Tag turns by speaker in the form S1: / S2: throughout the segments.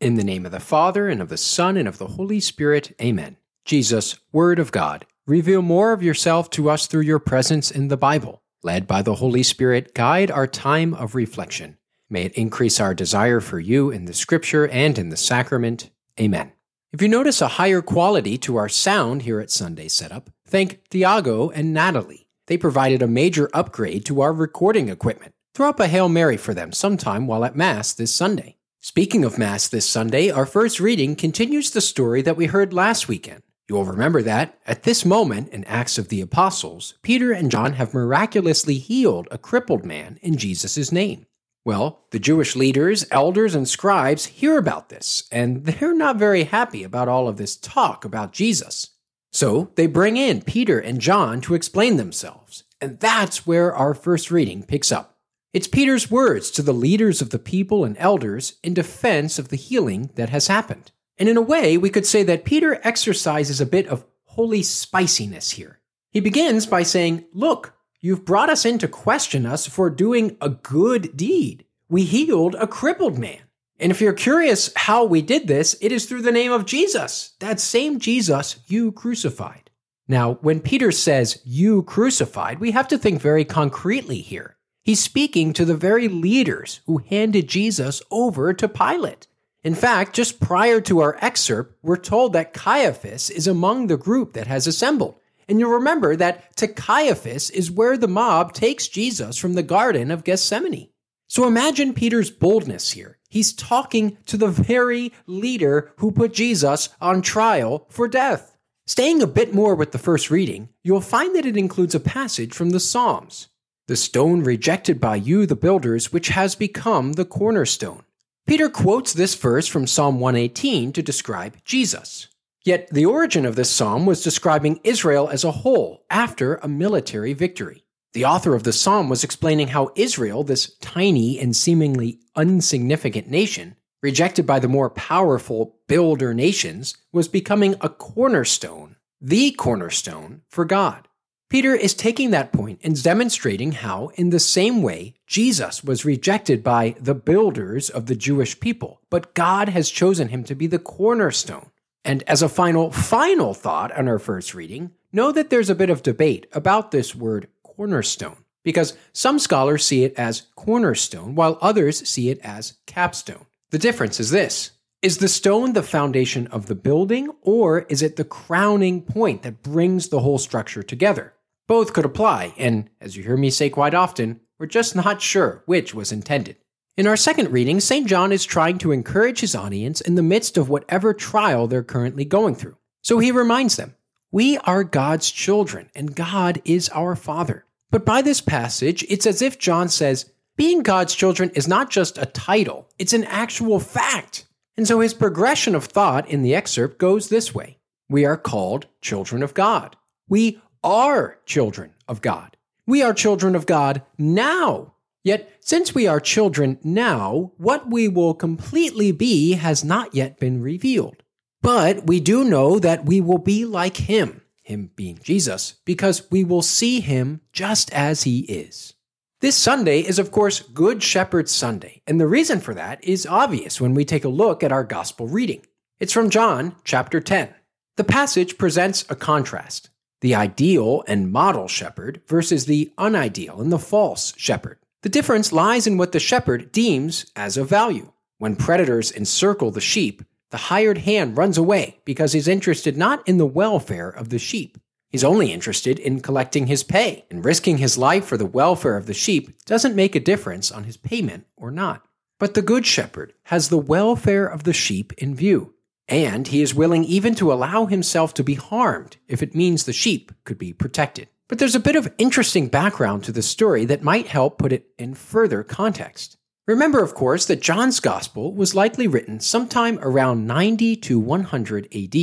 S1: In the name of the Father, and of the Son, and of the Holy Spirit, amen. Jesus, Word of God, reveal more of yourself to us through your presence in the Bible. Led by the Holy Spirit, guide our time of reflection. May it increase our desire for you in the Scripture and in the sacrament. Amen. If you notice a higher quality to our sound here at Sunday Setup, thank Thiago and Natalie. They provided a major upgrade to our recording equipment. Throw up a Hail Mary for them sometime while at Mass this Sunday. Speaking of Mass this Sunday, our first reading continues the story that we heard last weekend. You will remember that, at this moment in Acts of the Apostles, Peter and John have miraculously healed a crippled man in Jesus' name. Well, the Jewish leaders, elders, and scribes hear about this, and they're not very happy about all of this talk about Jesus. So they bring in Peter and John to explain themselves, and that's where our first reading picks up. It's Peter's words to the leaders of the people and elders in defense of the healing that has happened. And in a way, we could say that Peter exercises a bit of holy spiciness here. He begins by saying, Look, you've brought us in to question us for doing a good deed. We healed a crippled man. And if you're curious how we did this, it is through the name of Jesus, that same Jesus you crucified. Now, when Peter says you crucified, we have to think very concretely here. He's speaking to the very leaders who handed Jesus over to Pilate. In fact, just prior to our excerpt, we're told that Caiaphas is among the group that has assembled. And you'll remember that to Caiaphas is where the mob takes Jesus from the Garden of Gethsemane. So imagine Peter's boldness here. He's talking to the very leader who put Jesus on trial for death. Staying a bit more with the first reading, you'll find that it includes a passage from the Psalms the stone rejected by you, the builders, which has become the cornerstone. Peter quotes this verse from Psalm 118 to describe Jesus. Yet the origin of this psalm was describing Israel as a whole after a military victory. The author of the psalm was explaining how Israel, this tiny and seemingly insignificant nation, rejected by the more powerful builder nations, was becoming a cornerstone, the cornerstone for God. Peter is taking that point and demonstrating how, in the same way, Jesus was rejected by the builders of the Jewish people, but God has chosen him to be the cornerstone. And as a final, final thought on our first reading, know that there's a bit of debate about this word cornerstone, because some scholars see it as cornerstone, while others see it as capstone. The difference is this is the stone the foundation of the building, or is it the crowning point that brings the whole structure together? Both could apply, and as you hear me say quite often, we're just not sure which was intended. In our second reading, St. John is trying to encourage his audience in the midst of whatever trial they're currently going through. So he reminds them We are God's children, and God is our Father. But by this passage, it's as if John says, being God's children is not just a title, it's an actual fact. And so his progression of thought in the excerpt goes this way We are called children of God. We are children of God. We are children of God now. Yet, since we are children now, what we will completely be has not yet been revealed. But we do know that we will be like Him, Him being Jesus, because we will see Him just as He is. This Sunday is, of course, Good Shepherd Sunday, and the reason for that is obvious when we take a look at our Gospel reading. It's from John chapter 10. The passage presents a contrast the ideal and model shepherd versus the unideal and the false shepherd. The difference lies in what the shepherd deems as of value. When predators encircle the sheep, the hired hand runs away because he's interested not in the welfare of the sheep. He's only interested in collecting his pay, and risking his life for the welfare of the sheep doesn't make a difference on his payment or not. But the good shepherd has the welfare of the sheep in view and he is willing even to allow himself to be harmed if it means the sheep could be protected. But there's a bit of interesting background to the story that might help put it in further context. Remember, of course, that John's Gospel was likely written sometime around 90 to 100 AD.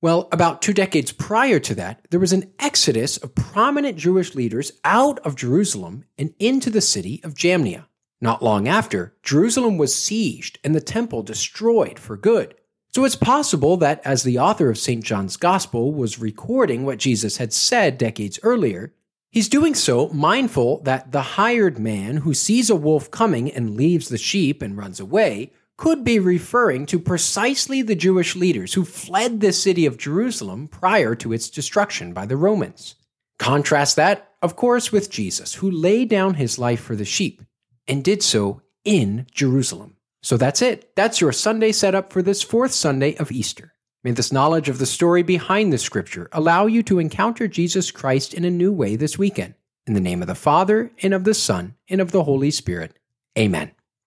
S1: Well, about two decades prior to that, there was an exodus of prominent Jewish leaders out of Jerusalem and into the city of Jamnia. Not long after, Jerusalem was sieged and the temple destroyed for good. So it's possible that as the author of St. John's Gospel was recording what Jesus had said decades earlier, he's doing so mindful that the hired man who sees a wolf coming and leaves the sheep and runs away could be referring to precisely the Jewish leaders who fled the city of Jerusalem prior to its destruction by the Romans. Contrast that, of course, with Jesus, who laid down his life for the sheep and did so in Jerusalem. So that's it. That's your Sunday setup for this fourth Sunday of Easter. May this knowledge of the story behind the scripture allow you to encounter Jesus Christ in a new way this weekend. In the name of the Father, and of the Son, and of the Holy Spirit. Amen.